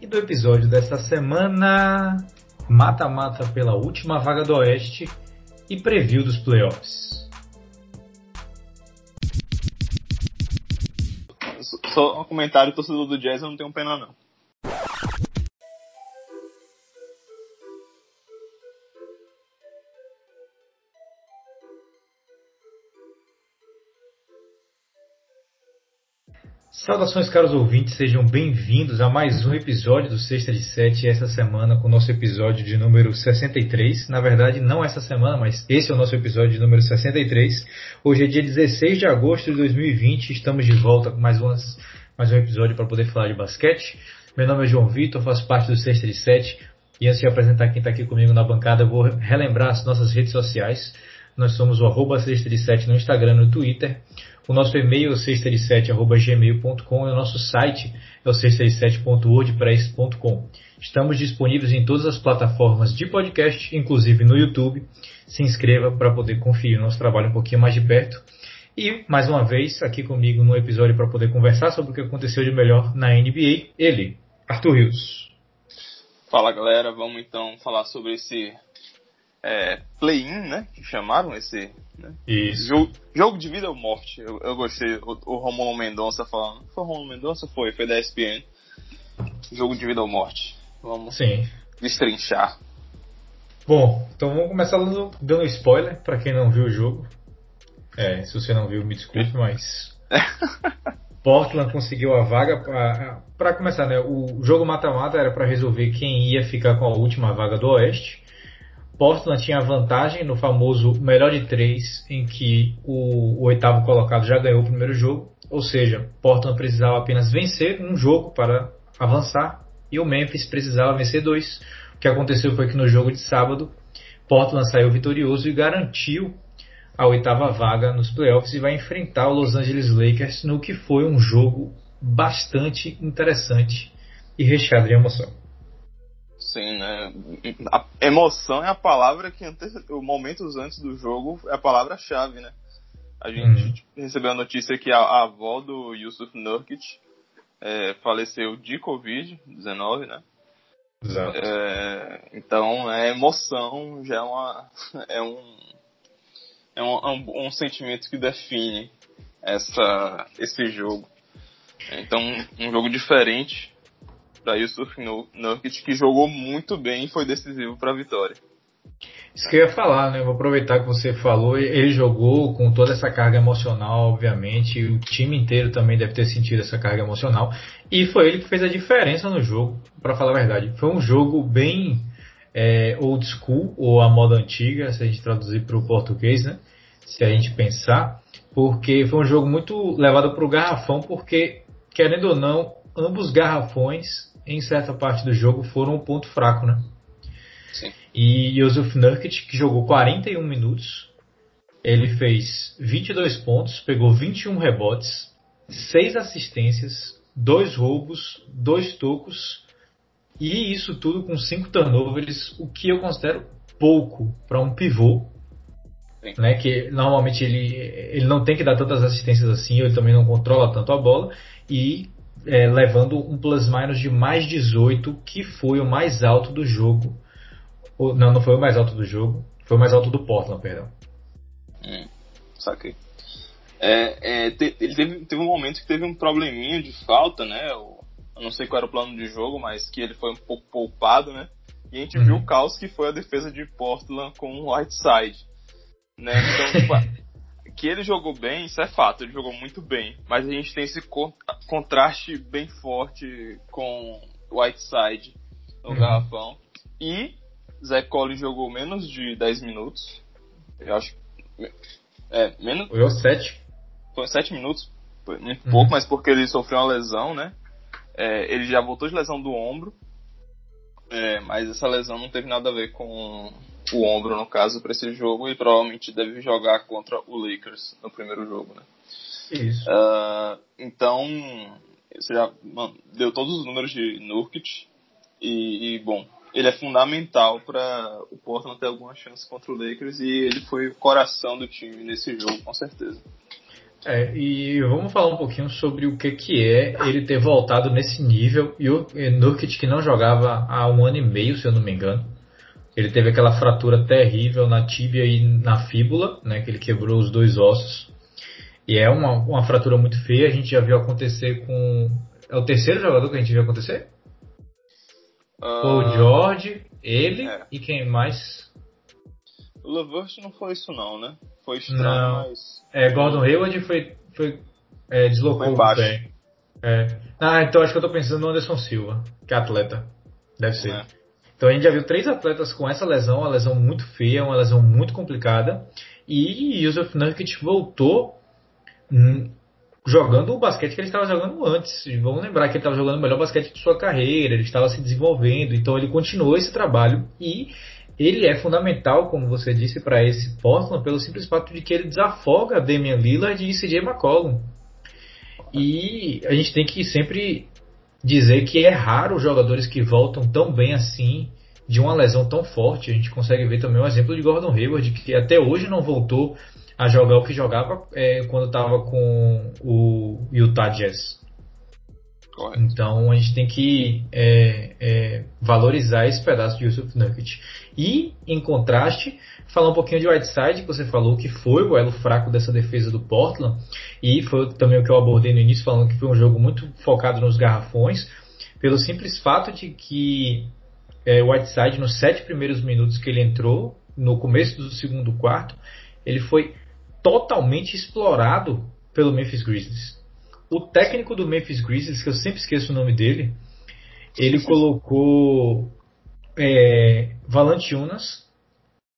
e do episódio desta semana: mata-mata pela última vaga do Oeste e preview dos playoffs. Só um comentário: torcedor do Jazz, eu não tenho pena não. Saudações, caros ouvintes, sejam bem-vindos a mais um episódio do Sexta de Sete, essa semana com o nosso episódio de número 63. Na verdade, não essa semana, mas esse é o nosso episódio de número 63. Hoje é dia 16 de agosto de 2020, estamos de volta com mais, umas, mais um episódio para poder falar de basquete. Meu nome é João Vitor, faço parte do Sexta de Sete, e antes de apresentar quem está aqui comigo na bancada, eu vou relembrar as nossas redes sociais. Nós somos o arroba Sexta de Sete no Instagram no Twitter. O nosso e-mail é o sexta-de-sete.gmail.com e o nosso site é o sexta-de-sete.wordpress.com. Estamos disponíveis em todas as plataformas de podcast, inclusive no YouTube. Se inscreva para poder conferir o nosso trabalho um pouquinho mais de perto. E, mais uma vez, aqui comigo no episódio para poder conversar sobre o que aconteceu de melhor na NBA, ele, Arthur Rios. Fala galera, vamos então falar sobre esse é, play-in, né? Que chamaram esse. Né? Jogo, jogo, de vida ou morte. Eu, eu gostei. O, o Romulo Mendonça falando. Foi o Romulo Mendonça? Foi, foi da ESPN. Jogo de vida ou morte. Vamos Sim. destrinchar. Bom, então vamos começar dando, dando spoiler para quem não viu o jogo. É, se você não viu, me desculpe, mas. Portland conseguiu a vaga para começar, né? O jogo mata-mata era para resolver quem ia ficar com a última vaga do Oeste. Portland tinha vantagem no famoso melhor de três, em que o, o, oitavo colocado já ganhou o primeiro jogo. Ou seja, Portland precisava apenas vencer um jogo para avançar e o Memphis precisava vencer dois. O que aconteceu foi que no jogo de sábado, Portland saiu vitorioso e garantiu a oitava vaga nos playoffs e vai enfrentar o Los Angeles Lakers no que foi um jogo bastante interessante e recheado de emoção. Sim, né? A emoção é a palavra que ante... momentos antes do jogo é a palavra-chave, né? A gente uhum. recebeu a notícia que a, a avó do Yusuf Nurkic é, faleceu de Covid-19, né? Exato. É, então, é emoção já é, uma, é, um, é um, um, um sentimento que define essa, esse jogo. Então, um jogo diferente para Yusuf Nurkic, que jogou muito bem e foi decisivo para a vitória. Isso que eu ia falar, né? Vou aproveitar que você falou. Ele jogou com toda essa carga emocional, obviamente. O time inteiro também deve ter sentido essa carga emocional. E foi ele que fez a diferença no jogo, para falar a verdade. Foi um jogo bem é, old school, ou a moda antiga, se a gente traduzir para o português, né? Se a gente pensar. Porque foi um jogo muito levado para o garrafão, porque, querendo ou não, ambos garrafões em certa parte do jogo foram o ponto fraco, né? Sim. E Yusuf Nurkic, que jogou 41 minutos, ele fez 22 pontos, pegou 21 rebotes, 6 assistências, 2 roubos, 2 tocos, e isso tudo com 5 turnovers, o que eu considero pouco para um pivô, né, que normalmente ele, ele não tem que dar tantas assistências assim, ele também não controla tanto a bola, e é, levando um plus-minus de mais 18, que foi o mais alto do jogo. não, não foi o mais alto do jogo, foi o mais alto do Portland, perdão. Hum, saquei. É, é, te, ele teve, teve um momento que teve um probleminha de falta, né? Eu, eu, não sei qual era o plano de jogo, mas que ele foi um pouco poupado, né? E a gente uhum. viu o caos que foi a defesa de Portland com o Whiteside. Né? Então, tipo, que ele jogou bem, isso é fato, ele jogou muito bem. Mas a gente tem esse co contraste bem forte com Whiteside no uhum. garrafão. E Zé Collins jogou menos de 10 minutos. Eu acho. É, menos. Foi 7. Foi 7 minutos. Foi muito uhum. pouco, mas porque ele sofreu uma lesão, né? É, ele já voltou de lesão do ombro. É, mas essa lesão não teve nada a ver com o ombro, no caso, para esse jogo e provavelmente deve jogar contra o Lakers no primeiro jogo, né? Isso. Uh, então, você já mano, deu todos os números de Nurkic e, e bom, ele é fundamental para o Portland ter alguma chance contra o Lakers e ele foi o coração do time nesse jogo, com certeza. É, e vamos falar um pouquinho sobre o que, que é ele ter voltado nesse nível. E o Nurkic que não jogava há um ano e meio, se eu não me engano. Ele teve aquela fratura terrível na tíbia e na fíbula, né, que ele quebrou os dois ossos. E é uma, uma fratura muito feia, a gente já viu acontecer com. É o terceiro jogador que a gente viu acontecer? Uh, o George, ele é. e quem mais? O Levert não foi isso não, né? Foi estranho, não. mas. É, Gordon Hayward foi. foi é, deslocou o pé. É. Ah, então acho que eu tô pensando no Anderson Silva, que é atleta. Deve ser. É. Então a gente já viu três atletas com essa lesão, uma lesão muito feia, uma lesão muito complicada. E Yusuf Nurkic voltou hum, jogando o basquete que ele estava jogando antes. Vamos lembrar que ele estava jogando o melhor basquete de sua carreira, ele estava se desenvolvendo, então ele continuou esse trabalho e ele é fundamental, como você disse, para esse Portland pelo simples fato de que ele desafoga Damian Lillard e CJ McCollum. E a gente tem que sempre dizer que é raro os jogadores que voltam tão bem assim de uma lesão tão forte. A gente consegue ver também o exemplo de Gordon Hayward, que até hoje não voltou a jogar o que jogava é, quando estava com o Utah Jazz. Correto. Então a gente tem que é, é, valorizar esse pedaço de Yusuf Nurkic. E, em contraste, falar um pouquinho de Whiteside, que você falou que foi o elo fraco dessa defesa do Portland, e foi também o que eu abordei no início, falando que foi um jogo muito focado nos garrafões, pelo simples fato de que é, Whiteside, nos sete primeiros minutos que ele entrou, no começo do segundo quarto, ele foi totalmente explorado pelo Memphis Grizzlies. O técnico do Memphis Grizzlies, que eu sempre esqueço o nome dele, ele colocou é, Valanciunas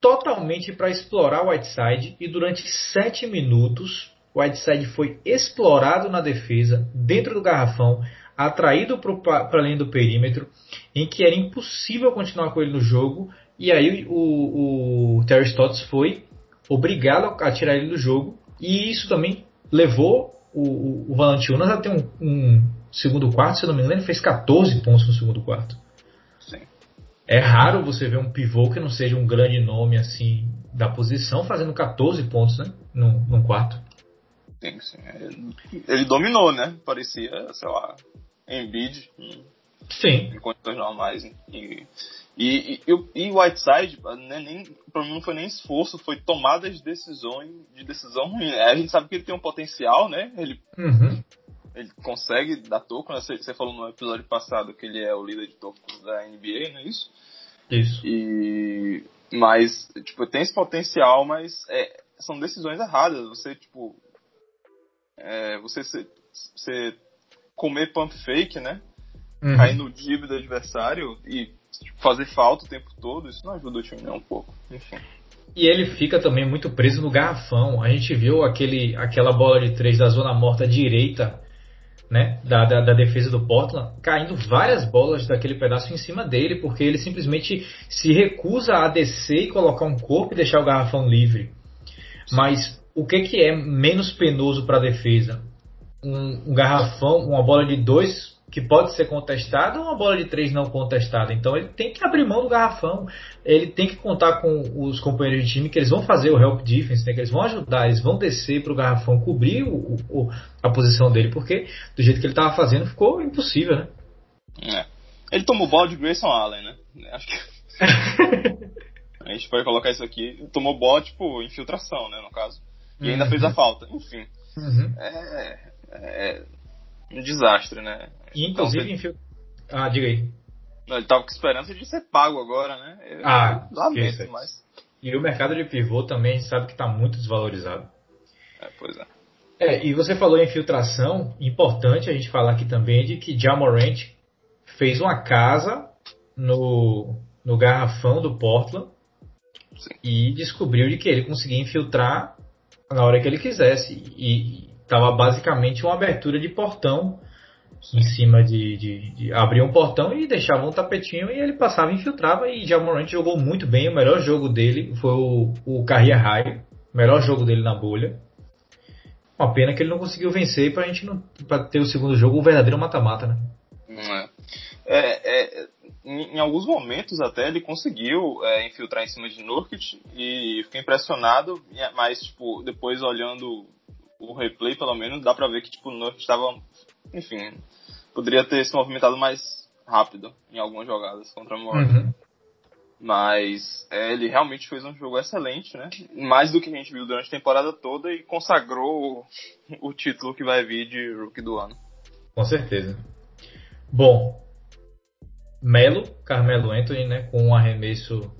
totalmente para explorar o Whiteside e durante sete minutos o Whiteside foi explorado na defesa, dentro do garrafão, atraído para além do perímetro, em que era impossível continuar com ele no jogo, e aí o, o Terry Stotts foi obrigado a tirar ele do jogo, e isso também levou o, o Valanciunas a ter um, um segundo quarto, se eu não me engano, ele fez 14 pontos no segundo quarto. É raro você ver um pivô que não seja um grande nome assim da posição fazendo 14 pontos, né? Num, num quarto. Sim, sim. Ele dominou, né? Parecia, sei lá, Embiid. Sim. Em condições normais. E, e, e, e o Whiteside, né, nem, pra mim não foi nem esforço, foi tomada de decisões de decisão ruim. A gente sabe que ele tem um potencial, né? Ele, uhum. ele consegue dar toco. Né? Você, você falou no episódio passado que ele é o líder de tocos da NBA, não é isso? Isso. E, mas, tipo, tem esse potencial, mas é, são decisões erradas. Você, tipo, é, você, você comer pump fake, né? Uhum. Cair no dib do adversário e fazer falta o tempo todo, isso não ajuda o time nem um pouco. Enfim. E ele fica também muito preso no garrafão. A gente viu aquele, aquela bola de três da zona morta direita né, da, da, da, defesa do Portland, caindo várias bolas daquele pedaço em cima dele, porque ele simplesmente se recusa a descer e colocar um corpo e deixar o garrafão livre. Mas o que, que é menos penoso para a defesa? Um, um, garrafão, uma bola de dois que pode ser contestada ou uma bola de três não contestada. Então ele tem que abrir mão do garrafão. Ele tem que contar com os companheiros de time que eles vão fazer o help defense, né, que eles vão ajudar, eles vão descer para o garrafão cobrir o, o, a posição dele, porque do jeito que ele estava fazendo ficou impossível, né? É. Ele tomou bola de Grayson Allen, né? Acho que. a gente pode colocar isso aqui. Tomou bola, tipo, infiltração, né, no caso. E ainda uhum. fez a falta. Enfim. Uhum. É, é, um desastre, né? E, inclusive, então, Ah, diga aí. Ele tava com esperança de ser pago agora, né? Eu, ah, lamento, mas... E o mercado de pivô também a gente sabe que está muito desvalorizado. É, pois é. É, e você falou em infiltração, importante a gente falar aqui também de que Jamorant fez uma casa no, no garrafão do Portland Sim. e descobriu de que ele conseguia infiltrar na hora que ele quisesse. E estava basicamente uma abertura de portão em cima de, de, de, abrir um portão e deixava um tapetinho e ele passava infiltrava e Jamorant jogou muito bem. O melhor jogo dele foi o, o Career High, o melhor jogo dele na bolha. Uma pena que ele não conseguiu vencer para a gente não pra ter o segundo jogo o verdadeiro mata-mata, né? É. É, é, em, em, alguns momentos até ele conseguiu é, infiltrar em cima de Nurkic e fiquei impressionado, mas tipo, depois olhando o replay, pelo menos, dá pra ver que tipo, o Nurk estava. Enfim, poderia ter se movimentado mais rápido em algumas jogadas contra o Morgan. Uhum. Mas é, ele realmente fez um jogo excelente, né? Mais do que a gente viu durante a temporada toda e consagrou o, o título que vai vir de Rookie do ano. Com certeza. Bom, Melo, Carmelo Anthony, né, com um arremesso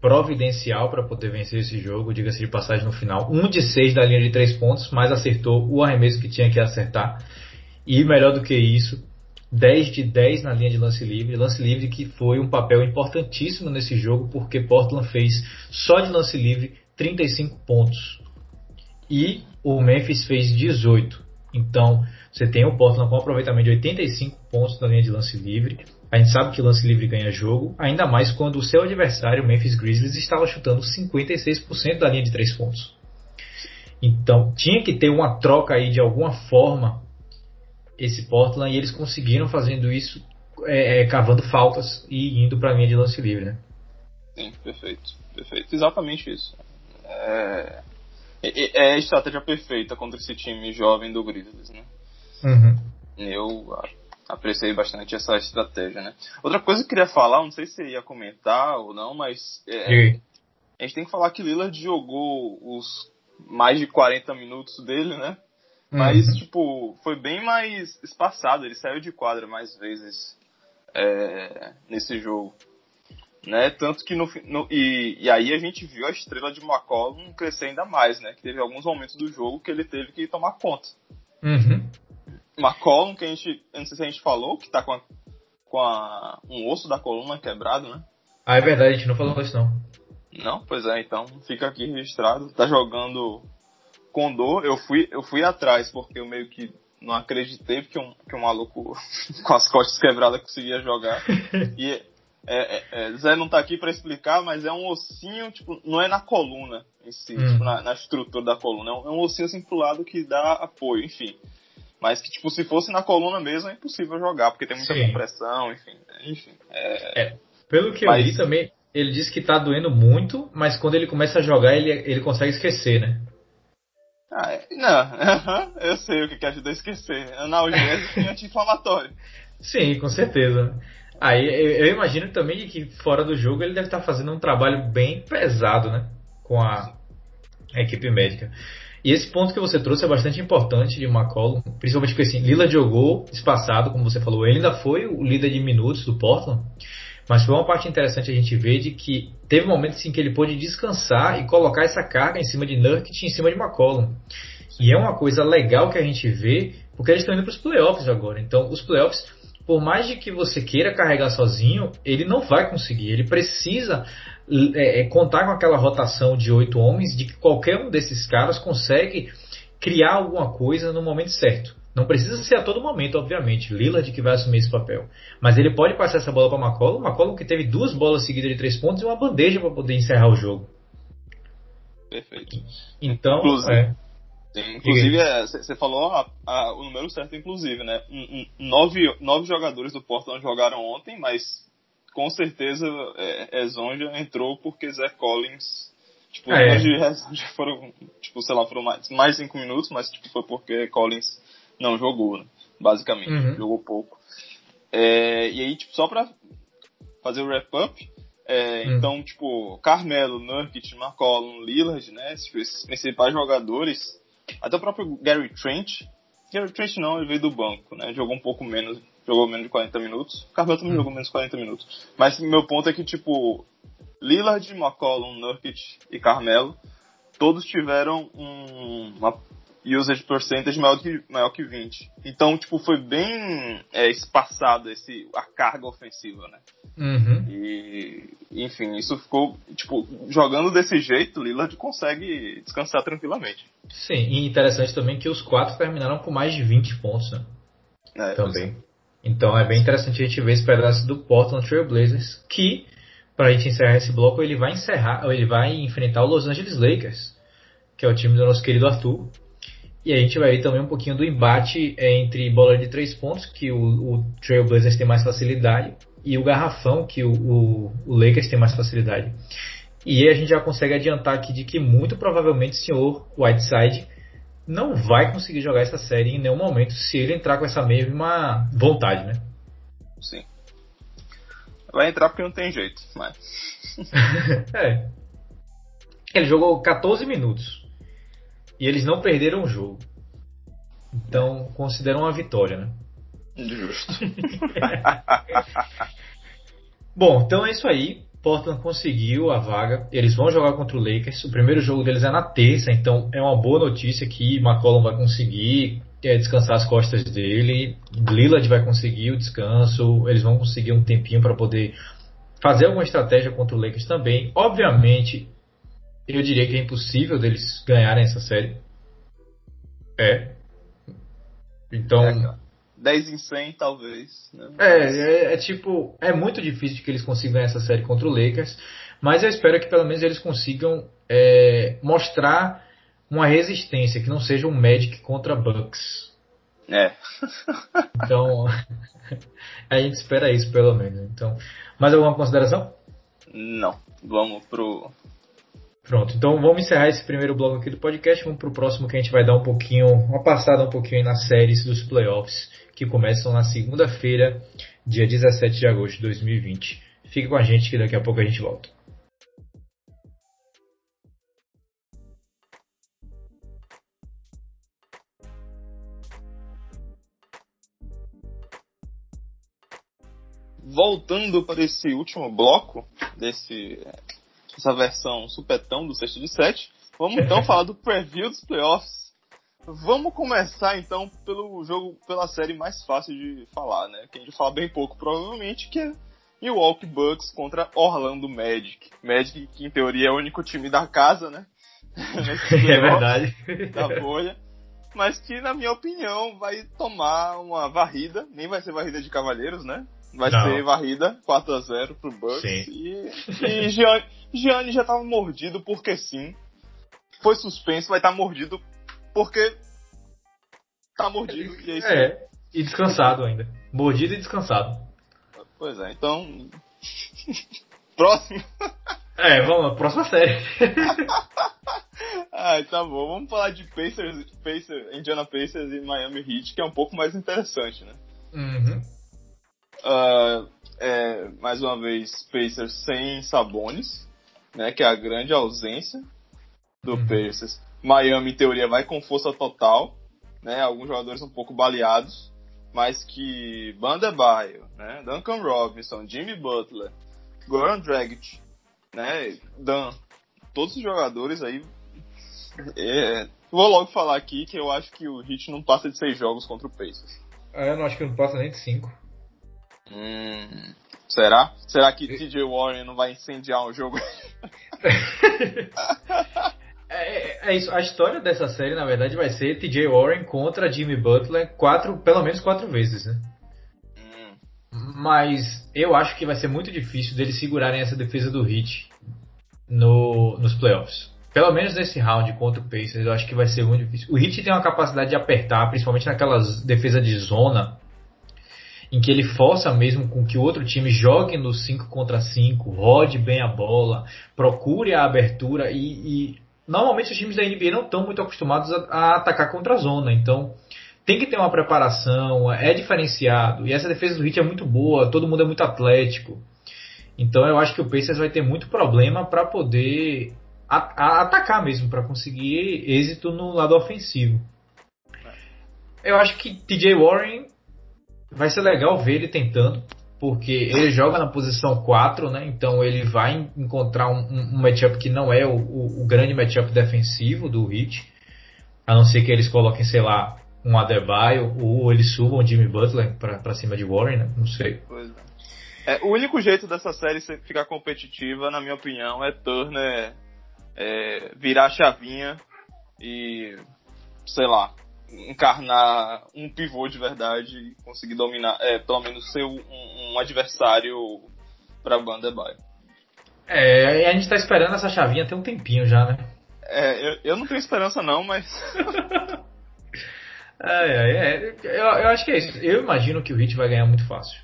providencial para poder vencer esse jogo, diga-se de passagem no final. Um de seis da linha de três pontos, mas acertou o arremesso que tinha que acertar. E melhor do que isso, 10 de 10 na linha de lance livre. Lance livre que foi um papel importantíssimo nesse jogo, porque Portland fez só de lance livre 35 pontos. E o Memphis fez 18. Então, você tem o Portland com um aproveitamento de 85 pontos na linha de lance livre. A gente sabe que lance livre ganha jogo, ainda mais quando o seu adversário, o Memphis Grizzlies, estava chutando 56% da linha de 3 pontos. Então, tinha que ter uma troca aí de alguma forma esse Portland e eles conseguiram fazendo isso é, é, cavando faltas e indo para a linha de lance livre, né? Sim, perfeito, perfeito, exatamente isso. É, é, é a estratégia perfeita contra esse time jovem do Grizzlies, né? Uhum. Eu apreciei bastante essa estratégia, né? Outra coisa que eu queria falar, não sei se você ia comentar ou não, mas é, a gente tem que falar que Lillard jogou os mais de 40 minutos dele, né? Mas, uhum. tipo, foi bem mais espaçado. Ele saiu de quadra mais vezes é, nesse jogo. Né? Tanto que no, no e, e, aí a gente viu a estrela de McCollum crescer ainda mais, né? Que teve alguns momentos do jogo que ele teve que tomar conta. Uhum. McCollum, que a gente, não sei se a gente falou, que tá com, a, com a, um osso da coluna quebrado, né? Ah, é verdade, a gente não falou isso não. Não? Pois é, então fica aqui registrado. Tá jogando Condor, eu fui, eu fui atrás, porque eu meio que não acreditei que um, que um maluco com as costas quebradas conseguia jogar. E é, é, é, Zé não tá aqui para explicar, mas é um ossinho, tipo, não é na coluna em si, hum. tipo, na, na, estrutura da coluna. É um, é um ossinho assim pro lado que dá apoio, enfim. Mas que, tipo, se fosse na coluna mesmo, é impossível jogar, porque tem muita Sim. compressão, enfim. Enfim. É... é pelo que mas... eu li também, ele disse que tá doendo muito, mas quando ele começa a jogar, ele, ele consegue esquecer, né? Ah, é, não, eu sei o que, que ajuda a esquecer. Analgésico e anti-inflamatório. Sim, com certeza. Aí eu, eu, imagino também que fora do jogo ele deve estar fazendo um trabalho bem pesado, né? Com a, a equipe médica. E esse ponto que você trouxe é bastante importante de McCollum, principalmente porque assim, Lila jogou espaçado, como você falou, ele ainda foi o líder de minutos do Portland, mas foi uma parte interessante a gente ver de que teve momentos em que ele pôde descansar e colocar essa carga em cima de Nurkic e em cima de McCollum. E é uma coisa legal que a gente vê, porque eles estão indo para os playoffs agora. Então, os playoffs, por mais de que você queira carregar sozinho, ele não vai conseguir. Ele precisa é, é, contar com aquela rotação de oito homens, de que qualquer um desses caras consegue criar alguma coisa no momento certo. Não precisa ser a todo momento, obviamente. Lillard que vai assumir esse papel. Mas ele pode passar essa bola para McCollum. McCollum que teve duas bolas seguidas de três pontos e uma bandeja para poder encerrar o jogo. Perfeito. Então, inclusive, é. sim, inclusive você é, falou a, a, o número certo, inclusive, né? Nove, nove jogadores do Portland jogaram ontem, mas com certeza é, Zonja entrou porque Zé Collins Tipo, é. hoje foram, tipo, sei lá, foram mais, mais cinco minutos, mas tipo, foi porque Collins não jogou, né? basicamente. Uhum. Jogou pouco. É, e aí, tipo, só pra fazer o wrap-up, é, uhum. então, tipo, Carmelo, Nurkic, McCollum, Lillard, né? Esses principais jogadores. Até o próprio Gary Trent. Gary Trent não, ele veio do banco, né? Jogou um pouco menos, jogou menos de 40 minutos. Carmelo também jogou menos de 40 minutos. Mas meu ponto é que, tipo, Lillard, McCollum, Nurkic e Carmelo, todos tiveram um, uma usage percentage maior que, maior que 20. Então, tipo, foi bem é, espaçado esse, a carga ofensiva, né? Uhum. E, enfim, isso ficou, tipo, jogando desse jeito, Lillard consegue descansar tranquilamente. Sim, e interessante também que os quatro terminaram com mais de 20 pontos, né? É, também. Então é bem interessante a gente ver esse pedaço do Portland Trail Blazers, que, pra gente encerrar esse bloco, ele vai encerrar, ele vai enfrentar o Los Angeles Lakers, que é o time do nosso querido Arthur, e a gente vai ver também um pouquinho do embate entre bola de três pontos, que o, o Trailblazers tem mais facilidade, e o garrafão, que o, o, o, Lakers tem mais facilidade. E a gente já consegue adiantar aqui de que muito provavelmente o senhor Whiteside não vai conseguir jogar essa série em nenhum momento se ele entrar com essa mesma vontade, né? Sim. Vai entrar porque não tem jeito, mas. é. Ele jogou 14 minutos. E eles não perderam o jogo. Então, consideram uma vitória, né? Justo. Bom, então é isso aí. Portland conseguiu a vaga. Eles vão jogar contra o Lakers. O primeiro jogo deles é na terça, então é uma boa notícia que McCollum vai conseguir é, descansar as costas dele. Lillard vai conseguir o descanso. Eles vão conseguir um tempinho para poder fazer alguma estratégia contra o Lakers também. Obviamente, eu diria que é impossível deles ganharem essa série. É. Então. É, 10 em 100, talvez. Né? É, é, é, tipo. É muito difícil que eles consigam ganhar essa série contra o Lakers. Mas eu espero que pelo menos eles consigam é, mostrar uma resistência, que não seja um Magic contra Bucks. É. então. a gente espera isso pelo menos. Então. Mais alguma consideração? Não. Vamos pro, Pronto, então vamos encerrar esse primeiro bloco aqui do podcast. Vamos para o próximo que a gente vai dar um pouquinho, uma passada um pouquinho aí nas séries dos playoffs que começam na segunda-feira, dia 17 de agosto de 2020. Fique com a gente que daqui a pouco a gente volta. Voltando para esse último bloco desse essa versão supetão do sexto de sete. Vamos então falar do preview dos playoffs. Vamos começar então pelo jogo, pela série mais fácil de falar, né? Que a gente fala bem pouco, provavelmente, que é Milwaukee Bucks contra Orlando Magic. Magic, que em teoria é o único time da casa, né? é verdade. Da bolha. Mas que, na minha opinião, vai tomar uma varrida. Nem vai ser varrida de Cavaleiros, né? Vai Não. ser varrida 4x0 pro Bucks. Sim. E, e Gianni, Gianni já tava mordido porque sim. Foi suspenso, vai estar tá mordido porque tá mordido. E é, isso é, e descansado ainda. Mordido e descansado. Pois é, então. Próximo. É, vamos, próxima série. ah, tá bom. Vamos falar de Pacers, Pacers, Indiana Pacers e Miami Heat, que é um pouco mais interessante, né? Uhum. Uh, é, mais uma vez, Pacers sem Sabonis, né, que é a grande ausência do uhum. Pacers. Miami, em teoria, vai com força total, né, alguns jogadores um pouco baleados, mas que Bandebaio, né, Duncan Robinson, Jimmy Butler, Goran Dragic, né, Dan, todos os jogadores aí. É, vou logo falar aqui que eu acho que o Heat não passa de seis jogos contra o Pacers. É, eu não acho que não passa nem de cinco. Hum, será? Será que TJ Warren não vai incendiar o jogo? é, é, isso. A história dessa série, na verdade, vai ser TJ Warren contra Jimmy Butler quatro, pelo menos quatro vezes, né? Hum. Mas eu acho que vai ser muito difícil deles segurarem essa defesa do Heat no, nos playoffs. Pelo menos nesse round contra o Pacers, eu acho que vai ser muito difícil. O Heat tem uma capacidade de apertar, principalmente naquelas defesas de zona, em que ele força mesmo com que o outro time jogue no 5 contra 5, rode bem a bola, procure a abertura e, e normalmente os times da NBA não estão muito acostumados a, a, atacar contra a zona, então tem que ter uma preparação, é diferenciado e essa defesa do Heat é muito boa, todo mundo é muito atlético. Então eu acho que o Pacers vai ter muito problema para poder a, atacar mesmo, para conseguir êxito no lado ofensivo. Eu acho que TJ Warren vai ser legal ver ele tentando, porque ele joga na posição 4, né? Então ele vai encontrar um, um matchup que não é o, o, o, grande matchup defensivo do Heat. A não ser que eles coloquem, sei lá, um Adebayo ou eles subam Jimmy Butler para cima de Warren, né? Não sei. É. é. O único jeito dessa série ficar competitiva, na minha opinião, é Turner é, virar a chavinha e, sei lá, encarnar um pivô de verdade e conseguir dominar, é, pelo menos ser um, um adversário para Bandebaio. É, a gente tá esperando essa chavinha tem um tempinho já, né? É, eu, eu não tenho esperança não, mas. é, é, é eu, eu, acho que é isso. Eu imagino que o Hit vai ganhar muito fácil.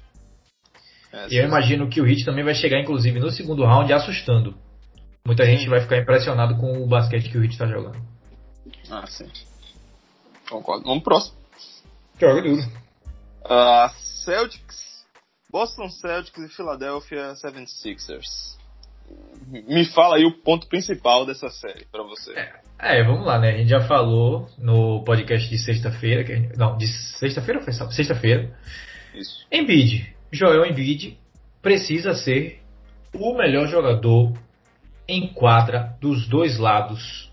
É, e eu imagino que o Hit também vai chegar, inclusive, no segundo round assustando. Muita gente vai ficar impressionado com o basquete que o Hit está jogando. Ah, sim. Concordo. Vamos pro próximo. Joga duro. Uh, Celtics, Boston Celtics e Philadelphia 76ers. Me fala aí o ponto principal dessa série para você. É, é, vamos lá, né? A gente já falou no podcast de sexta-feira, que não, de sexta-feira ou foi Sexta-feira. Isso. Embiid, Joel Embiid precisa ser o melhor jogador em quadra dos dois lados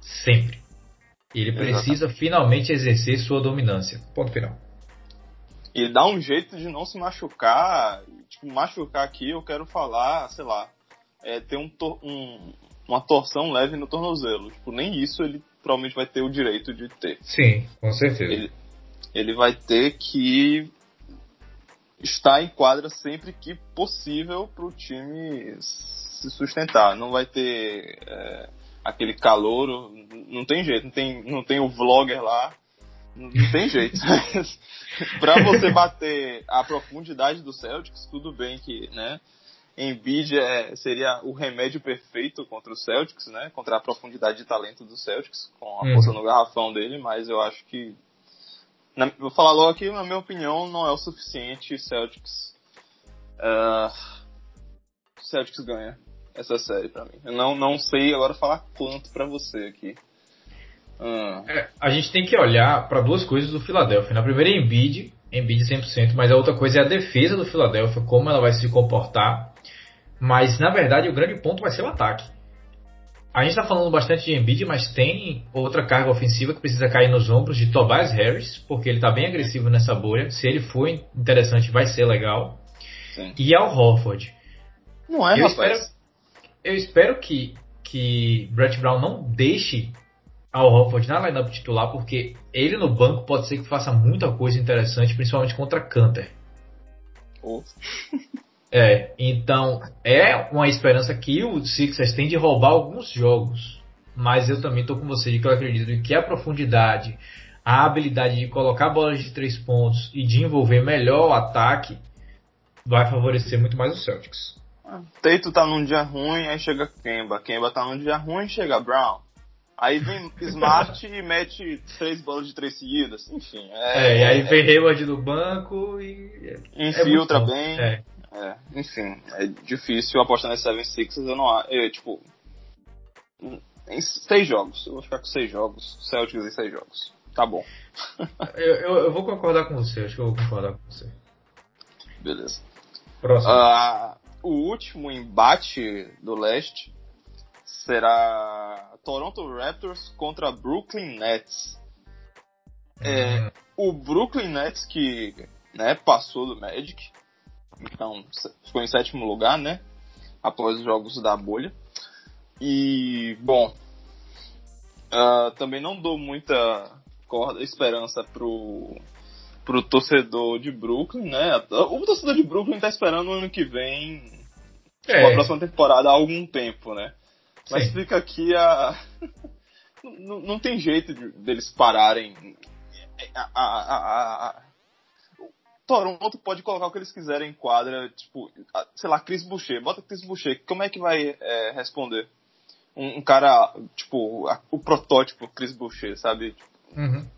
sempre. Ele precisa Exatamente. finalmente exercer sua dominância. Ponto final. E dá um jeito de não se machucar. Tipo, machucar aqui, eu quero falar, sei lá, é, ter um, um, uma torção leve no tornozelo. Tipo, nem isso ele provavelmente vai ter o direito de ter. Sim, com certeza. Ele, ele vai ter que estar em quadra sempre que possível para o time se sustentar. Não vai ter é, aquele calor, não tem jeito, não tem, não tem o vlogger lá, não, tem jeito. para você bater a profundidade do Celtics, tudo bem que, né, Embiid é, seria o remédio perfeito contra o Celtics, né, contra a profundidade de talento do Celtics, com a uhum. força no garrafão dele, mas eu acho que na, vou falar logo aqui, na minha opinião, não é o suficiente Celtics. Uh, Celtics ganha essa série para mim. Eu não, não sei agora falar quanto para você aqui. Uh. É, a gente tem que olhar para duas coisas do Philadelphia. Na primeira é Embiid, Embiid 100%, mas a outra coisa é a defesa do Philadelphia, como ela vai se comportar. Mas na verdade o grande ponto vai ser o ataque. A gente está falando bastante de Embiid, mas tem outra carga ofensiva que precisa cair nos ombros de Tobias Harris, porque ele está bem agressivo nessa bolha. Se ele for interessante, vai ser legal. Sim. E Al Horford. Não é, eu rapaz. Espero, eu espero que, que Brett Brown não deixe Al Horford na lineup titular, porque ele no banco pode ser que faça muita coisa interessante, principalmente contra Canter. Oh. É, então é uma esperança que o Sixers tem de roubar alguns jogos. Mas eu também estou com você de que eu acredito que a profundidade, a habilidade de colocar bolas de três pontos e de envolver melhor o ataque vai favorecer muito mais o Celtics. Teito tá num dia ruim, aí chega Kemba. Kemba tá num dia ruim, chega Brown. Aí vem Smart e mete três bolas de três seguidas. Enfim. É, é e aí vem Hayward do banco e. Infiltra é bem. É. É, enfim, é difícil apostar nesse 76ers, eu não eu, tipo, em seis jogos, eu vou ficar com seis jogos, Celtics em seis jogos, tá bom. eu, eu, eu, vou concordar com você, acho que eu vou concordar com você. Beleza. Próximo. Uh, o último embate do leste será Toronto Raptors contra Brooklyn Nets. É, hum. o Brooklyn Nets que né, passou do Magic, então ficou em sétimo lugar, né? Após os jogos da bolha. E, bom, uh, também não dou muita corda, esperança pro, pro torcedor de Brooklyn, né? O torcedor de Brooklyn tá esperando o ano que vem, é. a próxima temporada há algum tempo, né? Mas Sim. fica aqui a. não, não tem jeito de, deles pararem a, a, a, Toronto pode colocar o que eles quiserem em quadra, tipo, sei lá, Chris Boucher. Bota Chris Boucher. Como é que vai é, responder? Um, um, cara, tipo, o protótipo Chris Boucher, sabe? Uhum.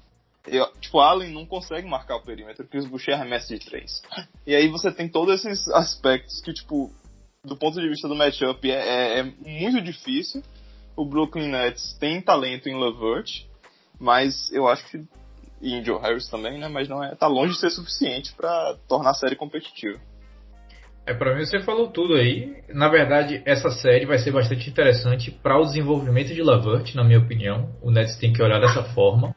Eu, tipo, Allen não consegue marcar o perímetro, Chris Boucher arremessa de três. E aí você tem todos esses aspectos que, tipo, do ponto de vista do matchup é, é, é muito difícil. O Brooklyn Nets tem talento em Levert, mas eu acho que e em Joe Harris também, né? Mas não é, tá longe de ser suficiente para tornar a série competitiva. É, para mim você falou tudo aí. Na verdade, essa série vai ser bastante interessante para o desenvolvimento de Lavert, na minha opinião. O Nets tem que olhar dessa forma,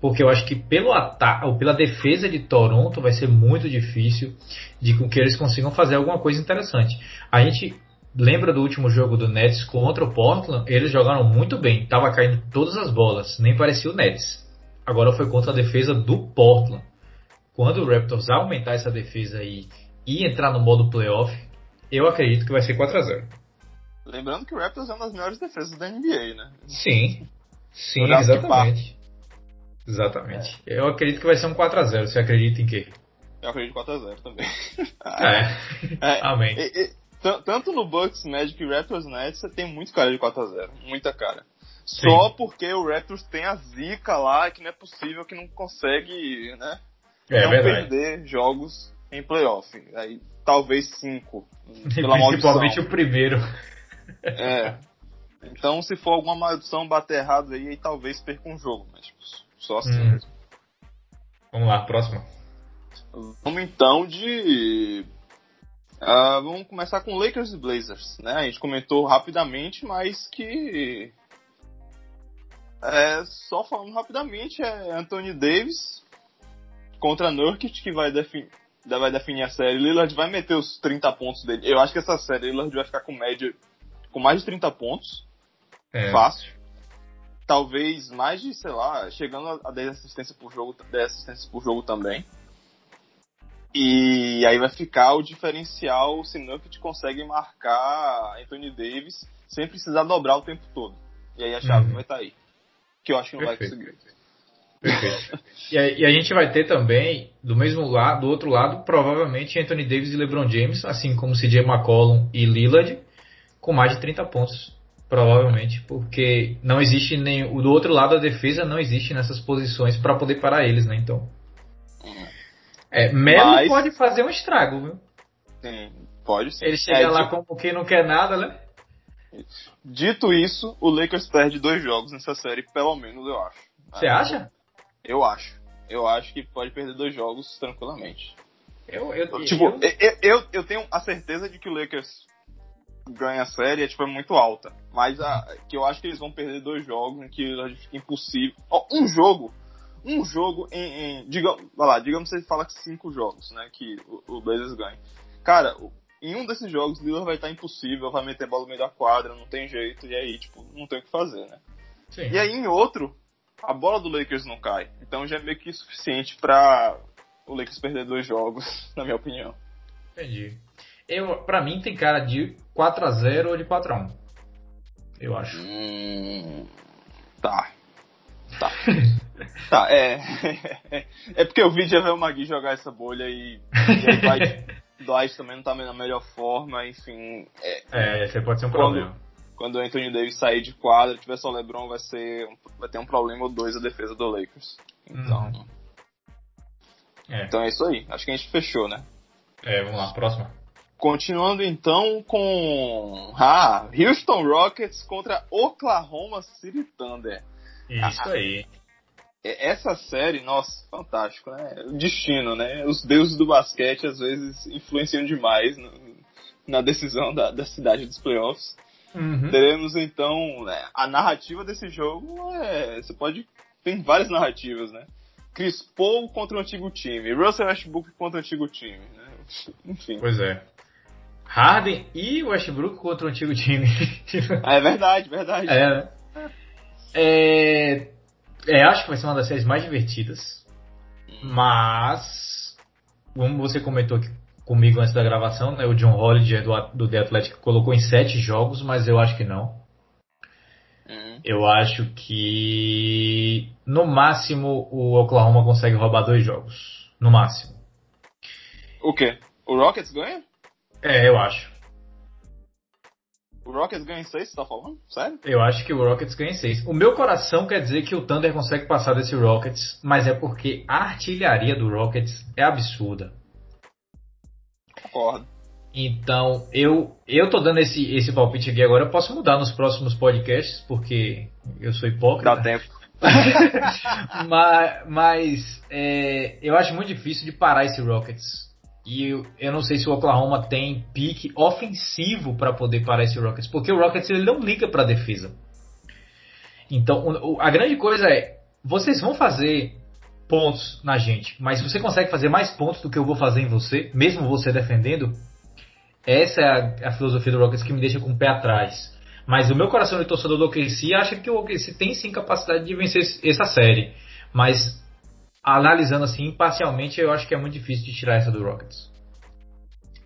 porque eu acho que pelo ataque, ou pela defesa de Toronto vai ser muito difícil de que eles consigam fazer alguma coisa interessante. A gente lembra do último jogo do Nets contra o Portland? Eles jogaram muito bem, tava caindo todas as bolas, nem parecia o Nets. Agora foi contra a defesa do Portland. Quando o Raptors aumentar essa defesa aí e entrar no modo playoff, eu acredito que vai ser 4 a 0 Lembrando que o Raptors é uma das melhores defesas da NBA, né? Sim. Sim, exatamente. Exatamente. É. Eu acredito que vai ser um 4 a 0 Você acredita em quê? Eu acredito em 4 a 0 também. é. é. Amém. Tanto no Bucks, Magic e Raptors Nets, você tem muito cara de 4 a 0 Muita cara. Só porque o Raptors tem a zica lá que não é possível que não consegue, né? É não verdade. perder jogos em playoff. Aí talvez cinco. Pela Principalmente maldição. o primeiro. É. Então se for alguma maldição bater errado aí, aí talvez perca um jogo, mas tipo, só assim Hum. mesmo. Vamos lá, próxima. Vamos então de. Ah, vamos começar com Lakers e Blazers, né? A gente comentou rapidamente, mas que. É, só falando rapidamente, é Anthony Davis contra Nurkic que vai, defin vai definir a série. Lillard vai meter os 30 pontos dele. Eu acho que essa série Lillard vai ficar com média com mais de 30 pontos. É, Fácil. Talvez mais de, sei lá, chegando a 10 assistências por jogo, 10 assistências por jogo também. E aí vai ficar o diferencial se Nurkic consegue marcar Anthony Davis sem precisar dobrar o tempo todo. E aí a chave Uhum. vai estar aí. Que eu acho que não Perfeito. vai conseguir. Perfeito. e, a, e a gente vai ter também, do mesmo lado, do outro lado, provavelmente Anthony Davis e LeBron James, assim como CJ McCollum e Lillard, com mais de 30 pontos. Provavelmente, porque não existe nem. O do outro lado da defesa não existe nessas posições para poder parar eles, né? Então. É, Melo Mas- pode fazer um estrago, viu? Sim, pode ser. Ele chega É, lá tipo, como quem não quer nada, né? Dito isso, o Lakers perde dois jogos nessa série, pelo menos eu acho. Você Ah, acha? Eu acho. Eu acho que pode perder dois jogos tranquilamente. Eu, eu, Tipo, eu- eu, eu, eu tenho a certeza de que o Lakers ganha a série, é, tipo, é muito alta. Mas a, que eu acho que eles vão perder dois jogos em que fica impossível. Um jogo, um jogo em. em vai lá, digamos que você fala que cinco jogos, né? Que o, o Blazers ganha. Cara, em um desses jogos, o Lillard vai estar impossível, vai meter bola no meio da quadra, não tem jeito, e aí, tipo, não tem o que fazer, né? sim. E aí, em outro, a bola do Lakers não cai. Então já é meio que suficiente pra o Lakers perder dois jogos, na minha opinião. Entendi. Eu, pra mim tem cara de 4x0 ou de 4x1. Eu acho. Hum, tá. Tá. tá, é. É porque eu vi Javel Magui jogar essa bolha e, e aí vai, Dwight também não tá na melhor forma, enfim. é, É, esse pode ser um Quando- problema. quando o Anthony Davis sair de quadra, tiver só o LeBron, vai, ser, vai ter um problema ou dois a defesa do Lakers. Então, Uhum. É, então é isso aí. Acho que a gente fechou, né? é, vamos lá, próxima. Continuando então com ah, Houston Rockets contra Oklahoma City Thunder. Isso aí. É- Essa série, nossa, fantástico, né? O destino, né? Os deuses do basquete às vezes influenciam demais no- na decisão da, da cidade dos playoffs. Uhum. Teremos então né, a narrativa desse jogo. É, você pode tem várias narrativas, né? Chris Paul contra o antigo time, Russell Westbrook contra o antigo time, né? Enfim. Pois é. Harden e Westbrook contra o antigo time. É verdade, verdade. é, né? é, é, acho que vai ser uma das séries mais divertidas. Mas, como você comentou aqui comigo antes da gravação, né, o John Holiday do, do The Athletic colocou em sete jogos, mas eu acho que não. Uhum. Eu acho que no máximo o Oklahoma consegue roubar dois jogos. No máximo. O quê? O Rockets ganha? É, eu acho. O Rockets ganha em seis, você tá falando? Sério? Eu acho que o Rockets ganha em seis. O meu coração quer dizer que o Thunder consegue passar desse Rockets, mas é porque a artilharia do Rockets é absurda. Concordo. Então, eu eu tô dando esse, esse palpite aqui agora. Eu posso mudar nos próximos podcasts, porque eu sou hipócrita. Dá tempo. mas mas é, eu acho muito difícil de parar esse Rockets. E eu, eu não sei se o Oklahoma tem pique ofensivo para poder parar esse Rockets, porque o Rockets ele não liga para defesa. Então o- a grande coisa é vocês vão fazer pontos na gente, mas você consegue fazer mais pontos do que eu vou fazer em você, mesmo você defendendo, essa é a, a filosofia do Rockets que me deixa com o pé atrás. Mas o meu coração de torcedor do OKC acha que o OKC tem sim capacidade de vencer essa série. Mas analisando assim, imparcialmente, eu acho que é muito difícil de tirar essa do Rockets.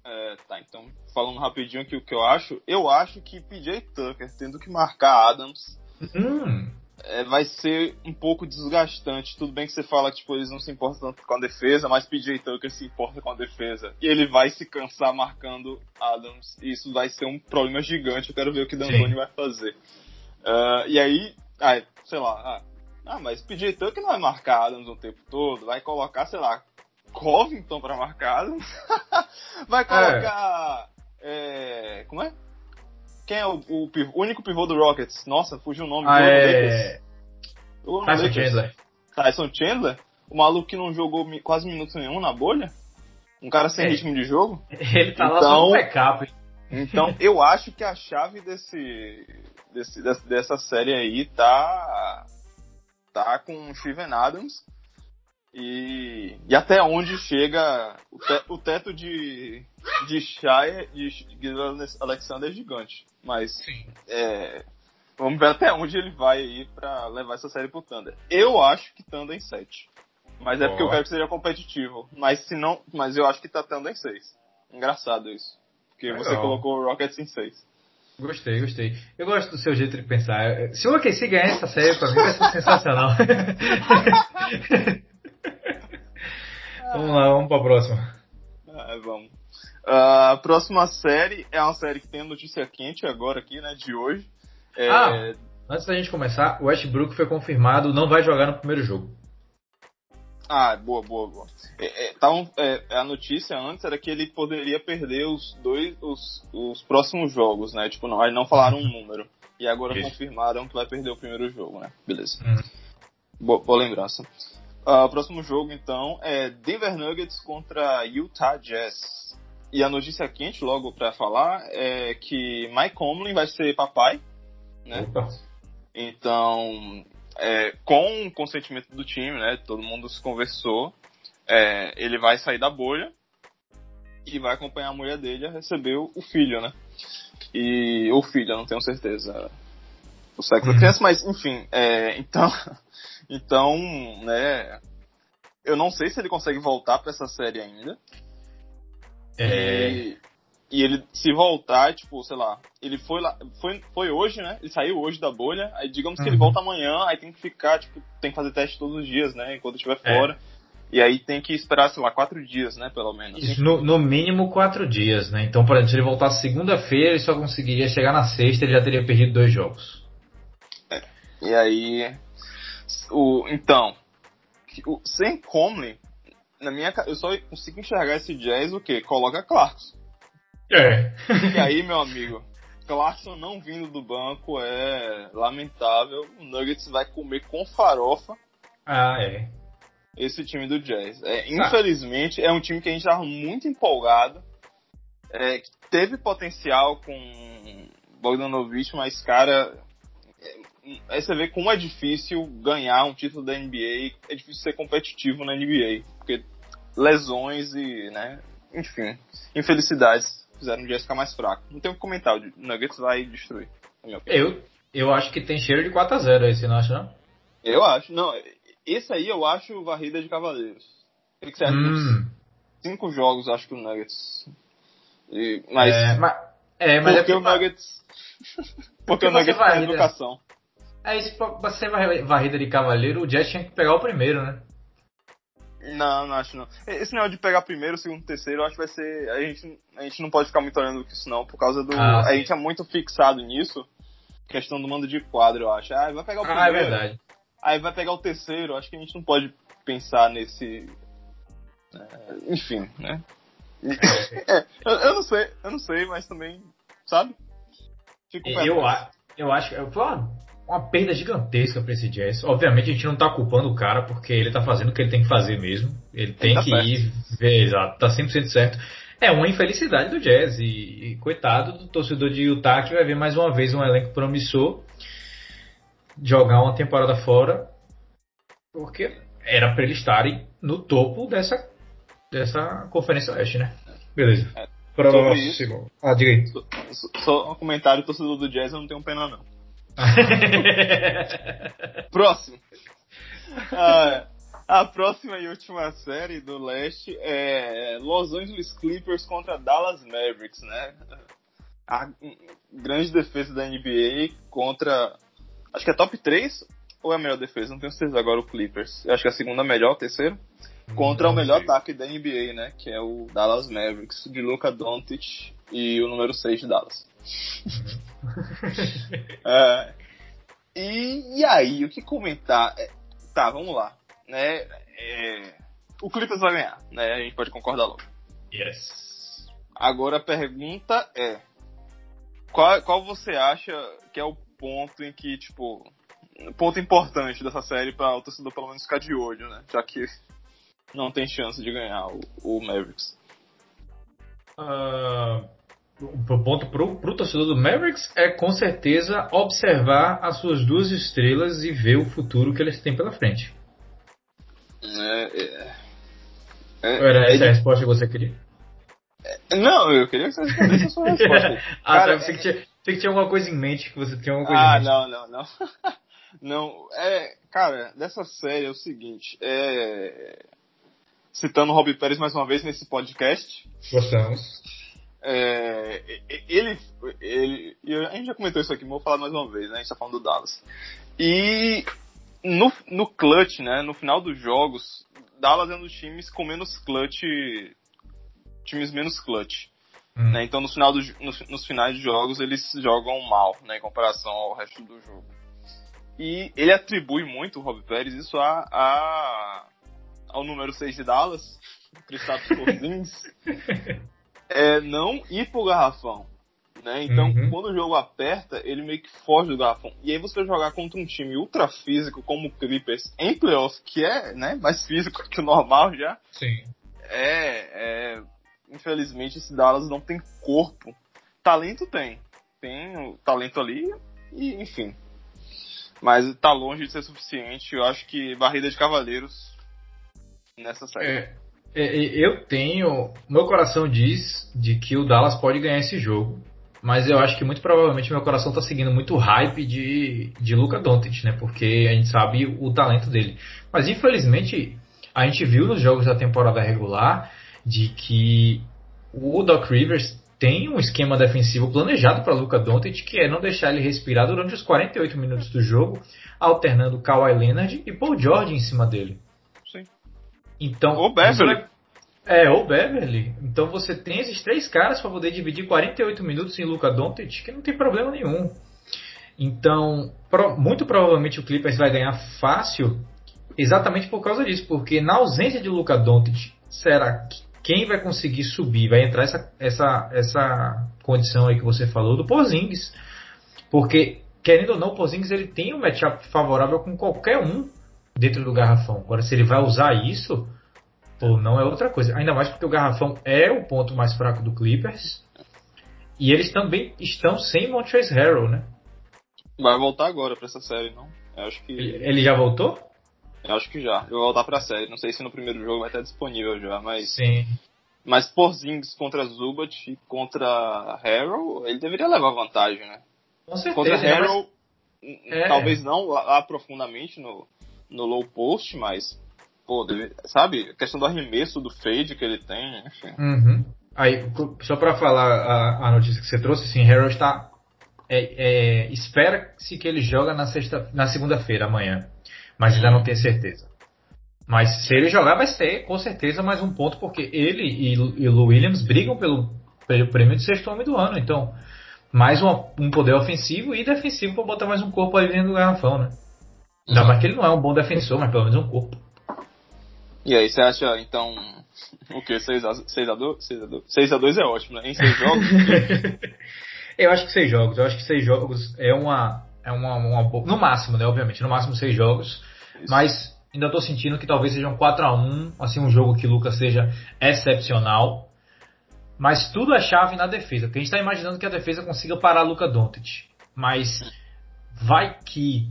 É, tá, então, falando rapidinho aqui o que eu acho, eu acho que PJ Tucker tendo que marcar Adams Hum, é, vai ser um pouco desgastante. Tudo bem que você fala que tipo, eles não se importam tanto com a defesa, mas PJ Tucker se importa com a defesa. E ele vai se cansar marcando Adams. E isso vai ser um problema gigante. Eu quero ver o que. D'Antoni vai fazer. Ah, e aí, Ah, sei lá, ah, ah mas PJ Tucker não vai marcar Adams o tempo todo, vai colocar, sei lá, Covington pra marcar Adams, vai colocar. É. É, como é? Quem é o, o, o, único pivô do Rockets? Nossa, fugiu o nome. Ah, é... Tyson Chandler. Tyson Chandler? O maluco que não jogou quase minuto nenhum na bolha? Um cara sem é. ritmo de jogo? Ele tá então, lá só no backup. Então, eu acho que a chave desse, desse, dessa série aí tá, tá com o Steven Adams. E, e até onde chega o, te, o teto de, de Shire de, de Alexander é gigante. Mas é, vamos ver até onde ele vai aí pra levar essa série pro Thunder. Eu acho que Thunder em 7. Mas é porque eu quero que seja competitivo. Mas se não. Mas eu acho que tá Thunder em 6. Engraçado isso. Porque você colocou o Rockets em 6. Gostei, gostei. Eu gosto do seu jeito de pensar. Se o OKC ganhar essa série, pra mim vai ser sensacional. vamos lá, vamos pra próxima. Ah, vamos. Uh, a próxima série é uma série que tem notícia quente agora aqui, né, de hoje. É... Ah, antes da gente começar, o Westbrook foi confirmado, não vai jogar no primeiro jogo. Ah, boa, boa, boa. É, é, tá um, é, a notícia antes era que ele poderia perder os dois, os, os próximos jogos, né? Tipo, não, não falaram um número. E agora Isso. confirmaram que vai perder o primeiro jogo, né? Beleza. Hum. Boa, boa, lembrança. Uh, o próximo jogo, então, é Denver Nuggets contra Utah Jazz. E a notícia quente, logo para falar, é que Mike Conley vai ser papai, né? Opa. Então, é, com o consentimento do time, né? Todo mundo se conversou. É, ele vai sair da bolha e vai acompanhar a mulher dele a receber o filho, né? E o filho, eu não tenho certeza o sexo da uhum. criança, mas enfim, é, então, então, né? Eu não sei se ele consegue voltar para essa série ainda. É. E, e ele se voltar, tipo, sei lá, ele foi lá, foi, foi hoje, né? Ele saiu hoje da bolha, aí digamos uhum. que ele uhum. volta amanhã, aí tem que ficar, tipo, tem que fazer teste todos os dias, né? Enquanto estiver é. fora. E aí tem que esperar, sei lá, quatro dias, né, pelo menos. Isso, no, no, mínimo quatro dias, né? Então, por exemplo, se ele voltasse segunda-feira, ele só conseguiria chegar na sexta, ele já teria perdido dois jogos. É. E aí. O, então, o, sem Comley, na minha eu só consigo enxergar esse jazz o quê? Coloca Clarkson. É. E aí, meu amigo, Clarkson não vindo do banco é lamentável. O Nuggets vai comer com farofa. Ah, é. Esse time do Jazz. É, infelizmente, é um time que a gente estava muito empolgado. É, teve potencial com Bogdanovich, mas, cara, é, aí você vê como é difícil ganhar um título da NBA. É difícil ser competitivo na NBA. Porque lesões e, né, enfim, infelicidades fizeram o Jazz ficar mais fraco. Não tem o que comentar, o Nuggets vai destruir. Eu, eu acho que tem cheiro de 4x0 aí, você não acha não? Eu acho, não. Esse aí eu acho varrida de Cavaleiros. O que você acha? Hum. Cinco jogos, acho que o Nuggets. E, mas, é, mas, é, mas porque é o Nuggets. porque, porque o Nuggets tem educação. É isso, pra ser varrida de Cavaleiro, o Jazz tinha que pegar o primeiro, né? Não, não acho não. Esse negócio de pegar primeiro, segundo, terceiro, eu acho que vai ser. A gente, a gente não pode ficar muito olhando isso, não, por causa do. Ah, a gente é muito fixado nisso. Questão do mando de quadro, eu acho. Ah, vai pegar o primeiro. Ah, é verdade. Aí vai pegar o terceiro, acho que a gente não pode pensar nesse. É, enfim, né? é, eu, eu, não sei, eu não sei, mas também, sabe? Fico eu, eu acho que. Foi uma perda gigantesca para esse Jazz. Obviamente a gente não tá culpando o cara porque ele tá fazendo o que ele tem que fazer mesmo. Ele tem tá que certo. ir ver, exato, tá 100% certo. É uma infelicidade do Jazz e, e, coitado do torcedor de Utah que vai ver mais uma vez um elenco promissor jogar uma temporada fora porque era para eles estarem no topo dessa dessa conferência oeste, né? Beleza. É, Próximo. Ah, diga aí. Só, só um comentário, torcedor do Jazz, eu não tenho pena não. Próximo. Ah, a próxima e última série do leste é Los Angeles Clippers contra Dallas Mavericks, né? A grande defesa da NBA contra. Acho que é top 3 ou é a melhor defesa? Não tenho certeza agora o Clippers. Eu acho que é a segunda melhor, o terceiro. Contra o melhor ataque da NBA, né? Que é o Dallas Mavericks, de Luca Doncic e o número 6 de Dallas. É, E, e aí, o que comentar? É, tá, vamos lá. Né? É, o Clippers vai ganhar, né? A gente pode concordar logo. Yes. Agora a pergunta é: qual, qual você acha que é o ponto em que, tipo, ponto importante dessa série para o torcedor pelo menos ficar de olho, né? Já que não tem chance de ganhar o, o Mavericks. Uh, o ponto pro, pro torcedor do Mavericks é com certeza observar as suas duas estrelas e ver o futuro que eles têm pela frente. É, é, é, Era essa a resposta que você queria? É, não, eu queria que você respondesse a sua resposta. ah, Cara, você, que tinha, você que tinha alguma coisa em mente, que você tinha alguma coisa ah, em mente. Ah, não, não, não. não, é, cara, dessa série é o seguinte, é... Citando o Rob Pérez mais uma vez nesse podcast. Gostamos. É, ele, ele, a gente já comentou isso aqui, mas vou falar mais uma vez, né? A gente tá falando do Dallas. E no, no clutch, né? No final dos jogos, Dallas é um dos times com menos clutch. Times menos clutch. Hum. Né? Então, no final do, no, nos finais de jogos, eles jogam mal, né? Em comparação ao resto do jogo. E ele atribui muito, o Rob Pérez, isso a, a ao número 6 de Dallas, Kristaps Porzingis, é não ir pro garrafão. Né? Então, uhum. quando o jogo aperta, ele meio que foge do garrafão. E aí você jogar contra um time ultra físico como o Clippers em playoff, que é né, mais físico que o normal já. Sim. É, é, infelizmente esse Dallas não tem corpo. Talento tem. Tem o talento ali e enfim. Mas tá longe de ser suficiente. Eu acho que barrida de cavaleiros nessa série. É, eu tenho. Meu coração diz de que o Dallas pode ganhar esse jogo. Mas eu acho que muito provavelmente meu coração está seguindo muito hype de, de Luca Doncic, né? Porque a gente sabe o talento dele. Mas infelizmente a gente viu nos jogos da temporada regular de que o Doc Rivers tem um esquema defensivo planejado para Luca Doncic, que é não deixar ele respirar durante os 48 minutos do jogo, alternando Kawhi Leonard e Paul George em cima dele. Então, ou Beverly. É, ou Beverly. Então você tem esses três caras para poder dividir 48 minutos em Luca Doncic, que não tem problema nenhum. Então, pro, muito provavelmente o Clippers vai ganhar fácil exatamente por causa disso, porque na ausência de Luca Doncic, será que quem vai conseguir subir? Vai entrar essa, essa, essa condição aí que você falou do Porzingis. Porque, querendo ou não, o Porzingis ele tem um matchup favorável com qualquer um dentro do garrafão. Agora, se ele vai usar isso ou não é outra coisa. Ainda mais porque o garrafão é o ponto mais fraco do Clippers. E eles também estão sem Montrezl Harrell, né? Vai voltar agora para essa série, não? Eu acho que ele já voltou? Eu acho que já. Eu vou voltar para a série. Não sei se no primeiro jogo vai estar disponível já, mas Sim. Mas Porzingis contra Zubat e contra Harrell, ele deveria levar vantagem, né? Com certeza. Contra Harrell, mas... é. talvez não lá, profundamente no, no low post, mas, pô, sabe, a questão do arremesso, do fade que ele tem, enfim. Uhum. Aí, só para falar a, a, notícia que você trouxe, sim, Harold está. É, é, Espera-se que ele joga na, sexta, na segunda-feira, amanhã. Mas ainda não tem certeza. Mas se ele jogar, vai ser com certeza mais um ponto, porque ele e, e o Williams brigam pelo, pelo prêmio de sexto homem do ano. Então, mais uma, um poder ofensivo e defensivo para botar mais um corpo ali dentro do garrafão, né? Ainda uhum. mais que ele não é um bom defensor, mas pelo menos um corpo. E aí, você acha, então, o que? 6x2? 6x2 é ótimo, né? Em 6 jogos? eu acho que 6 jogos. Eu acho que 6 jogos é uma. É uma, uma No máximo, né? Obviamente, no máximo 6 jogos. Isso. Mas ainda estou sentindo que talvez seja um 4x1. Assim, um jogo que o Lucas seja excepcional. Mas tudo é chave na defesa. Porque a gente está imaginando que a defesa consiga parar Luca Doncic. Mas vai que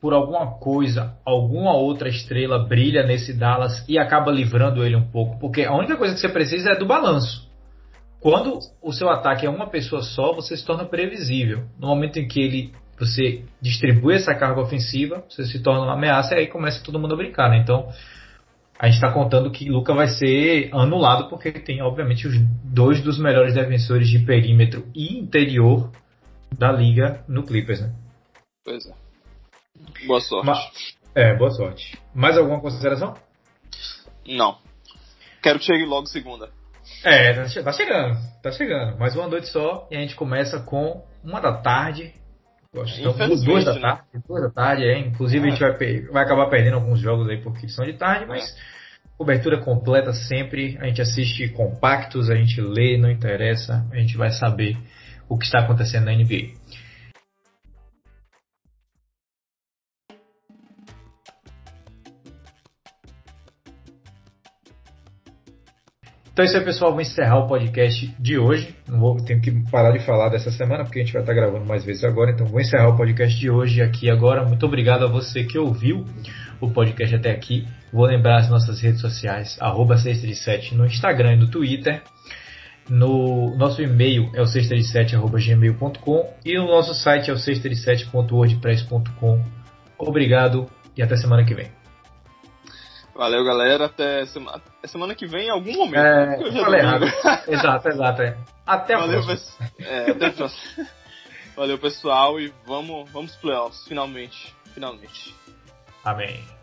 por alguma coisa, alguma outra estrela brilha nesse Dallas e acaba livrando ele um pouco. Porque a única coisa que você precisa é do balanço. Quando o seu ataque é uma pessoa só, você se torna previsível. No momento em que ele você distribui essa carga ofensiva, você se torna uma ameaça e aí começa todo mundo a brincar. Né? Então, a gente está contando que Luca vai ser anulado porque tem, obviamente, os dois dos melhores defensores de perímetro e interior da liga no Clippers. Né? Pois é. Boa sorte. Ma é, boa sorte. Mais alguma consideração? Não. Quero que chegue logo segunda. É, tá, tá chegando, tá chegando. Mais uma noite só e a gente começa com uma da tarde Então, duas da né? tarde, duas da tarde, é. Inclusive a gente vai, vai acabar perdendo alguns jogos aí porque são de tarde, mas cobertura completa sempre. A gente assiste compactos, a gente lê, não interessa, a gente vai saber o que está acontecendo na NBA. Então é isso aí, pessoal. Vou encerrar o podcast de hoje. Não vou, tenho que parar de falar dessa semana, porque a gente vai estar gravando mais vezes agora. Então vou encerrar o podcast de hoje aqui agora. Muito obrigado a você que ouviu o podcast até aqui. Vou lembrar as nossas redes sociais, arroba 637 no Instagram e no Twitter. No nosso e-mail é o 637.gmail.com e o nosso site é o 637.wordpress.com. Obrigado e até semana que vem. Valeu, galera. Até semana, semana que vem, em algum momento. É, eu já falei errado. exato, exato. É. Até a Valeu, próxima. É, até a próxima. Valeu, pessoal. E vamos, vamos playoffs, finalmente. Finalmente. Amém.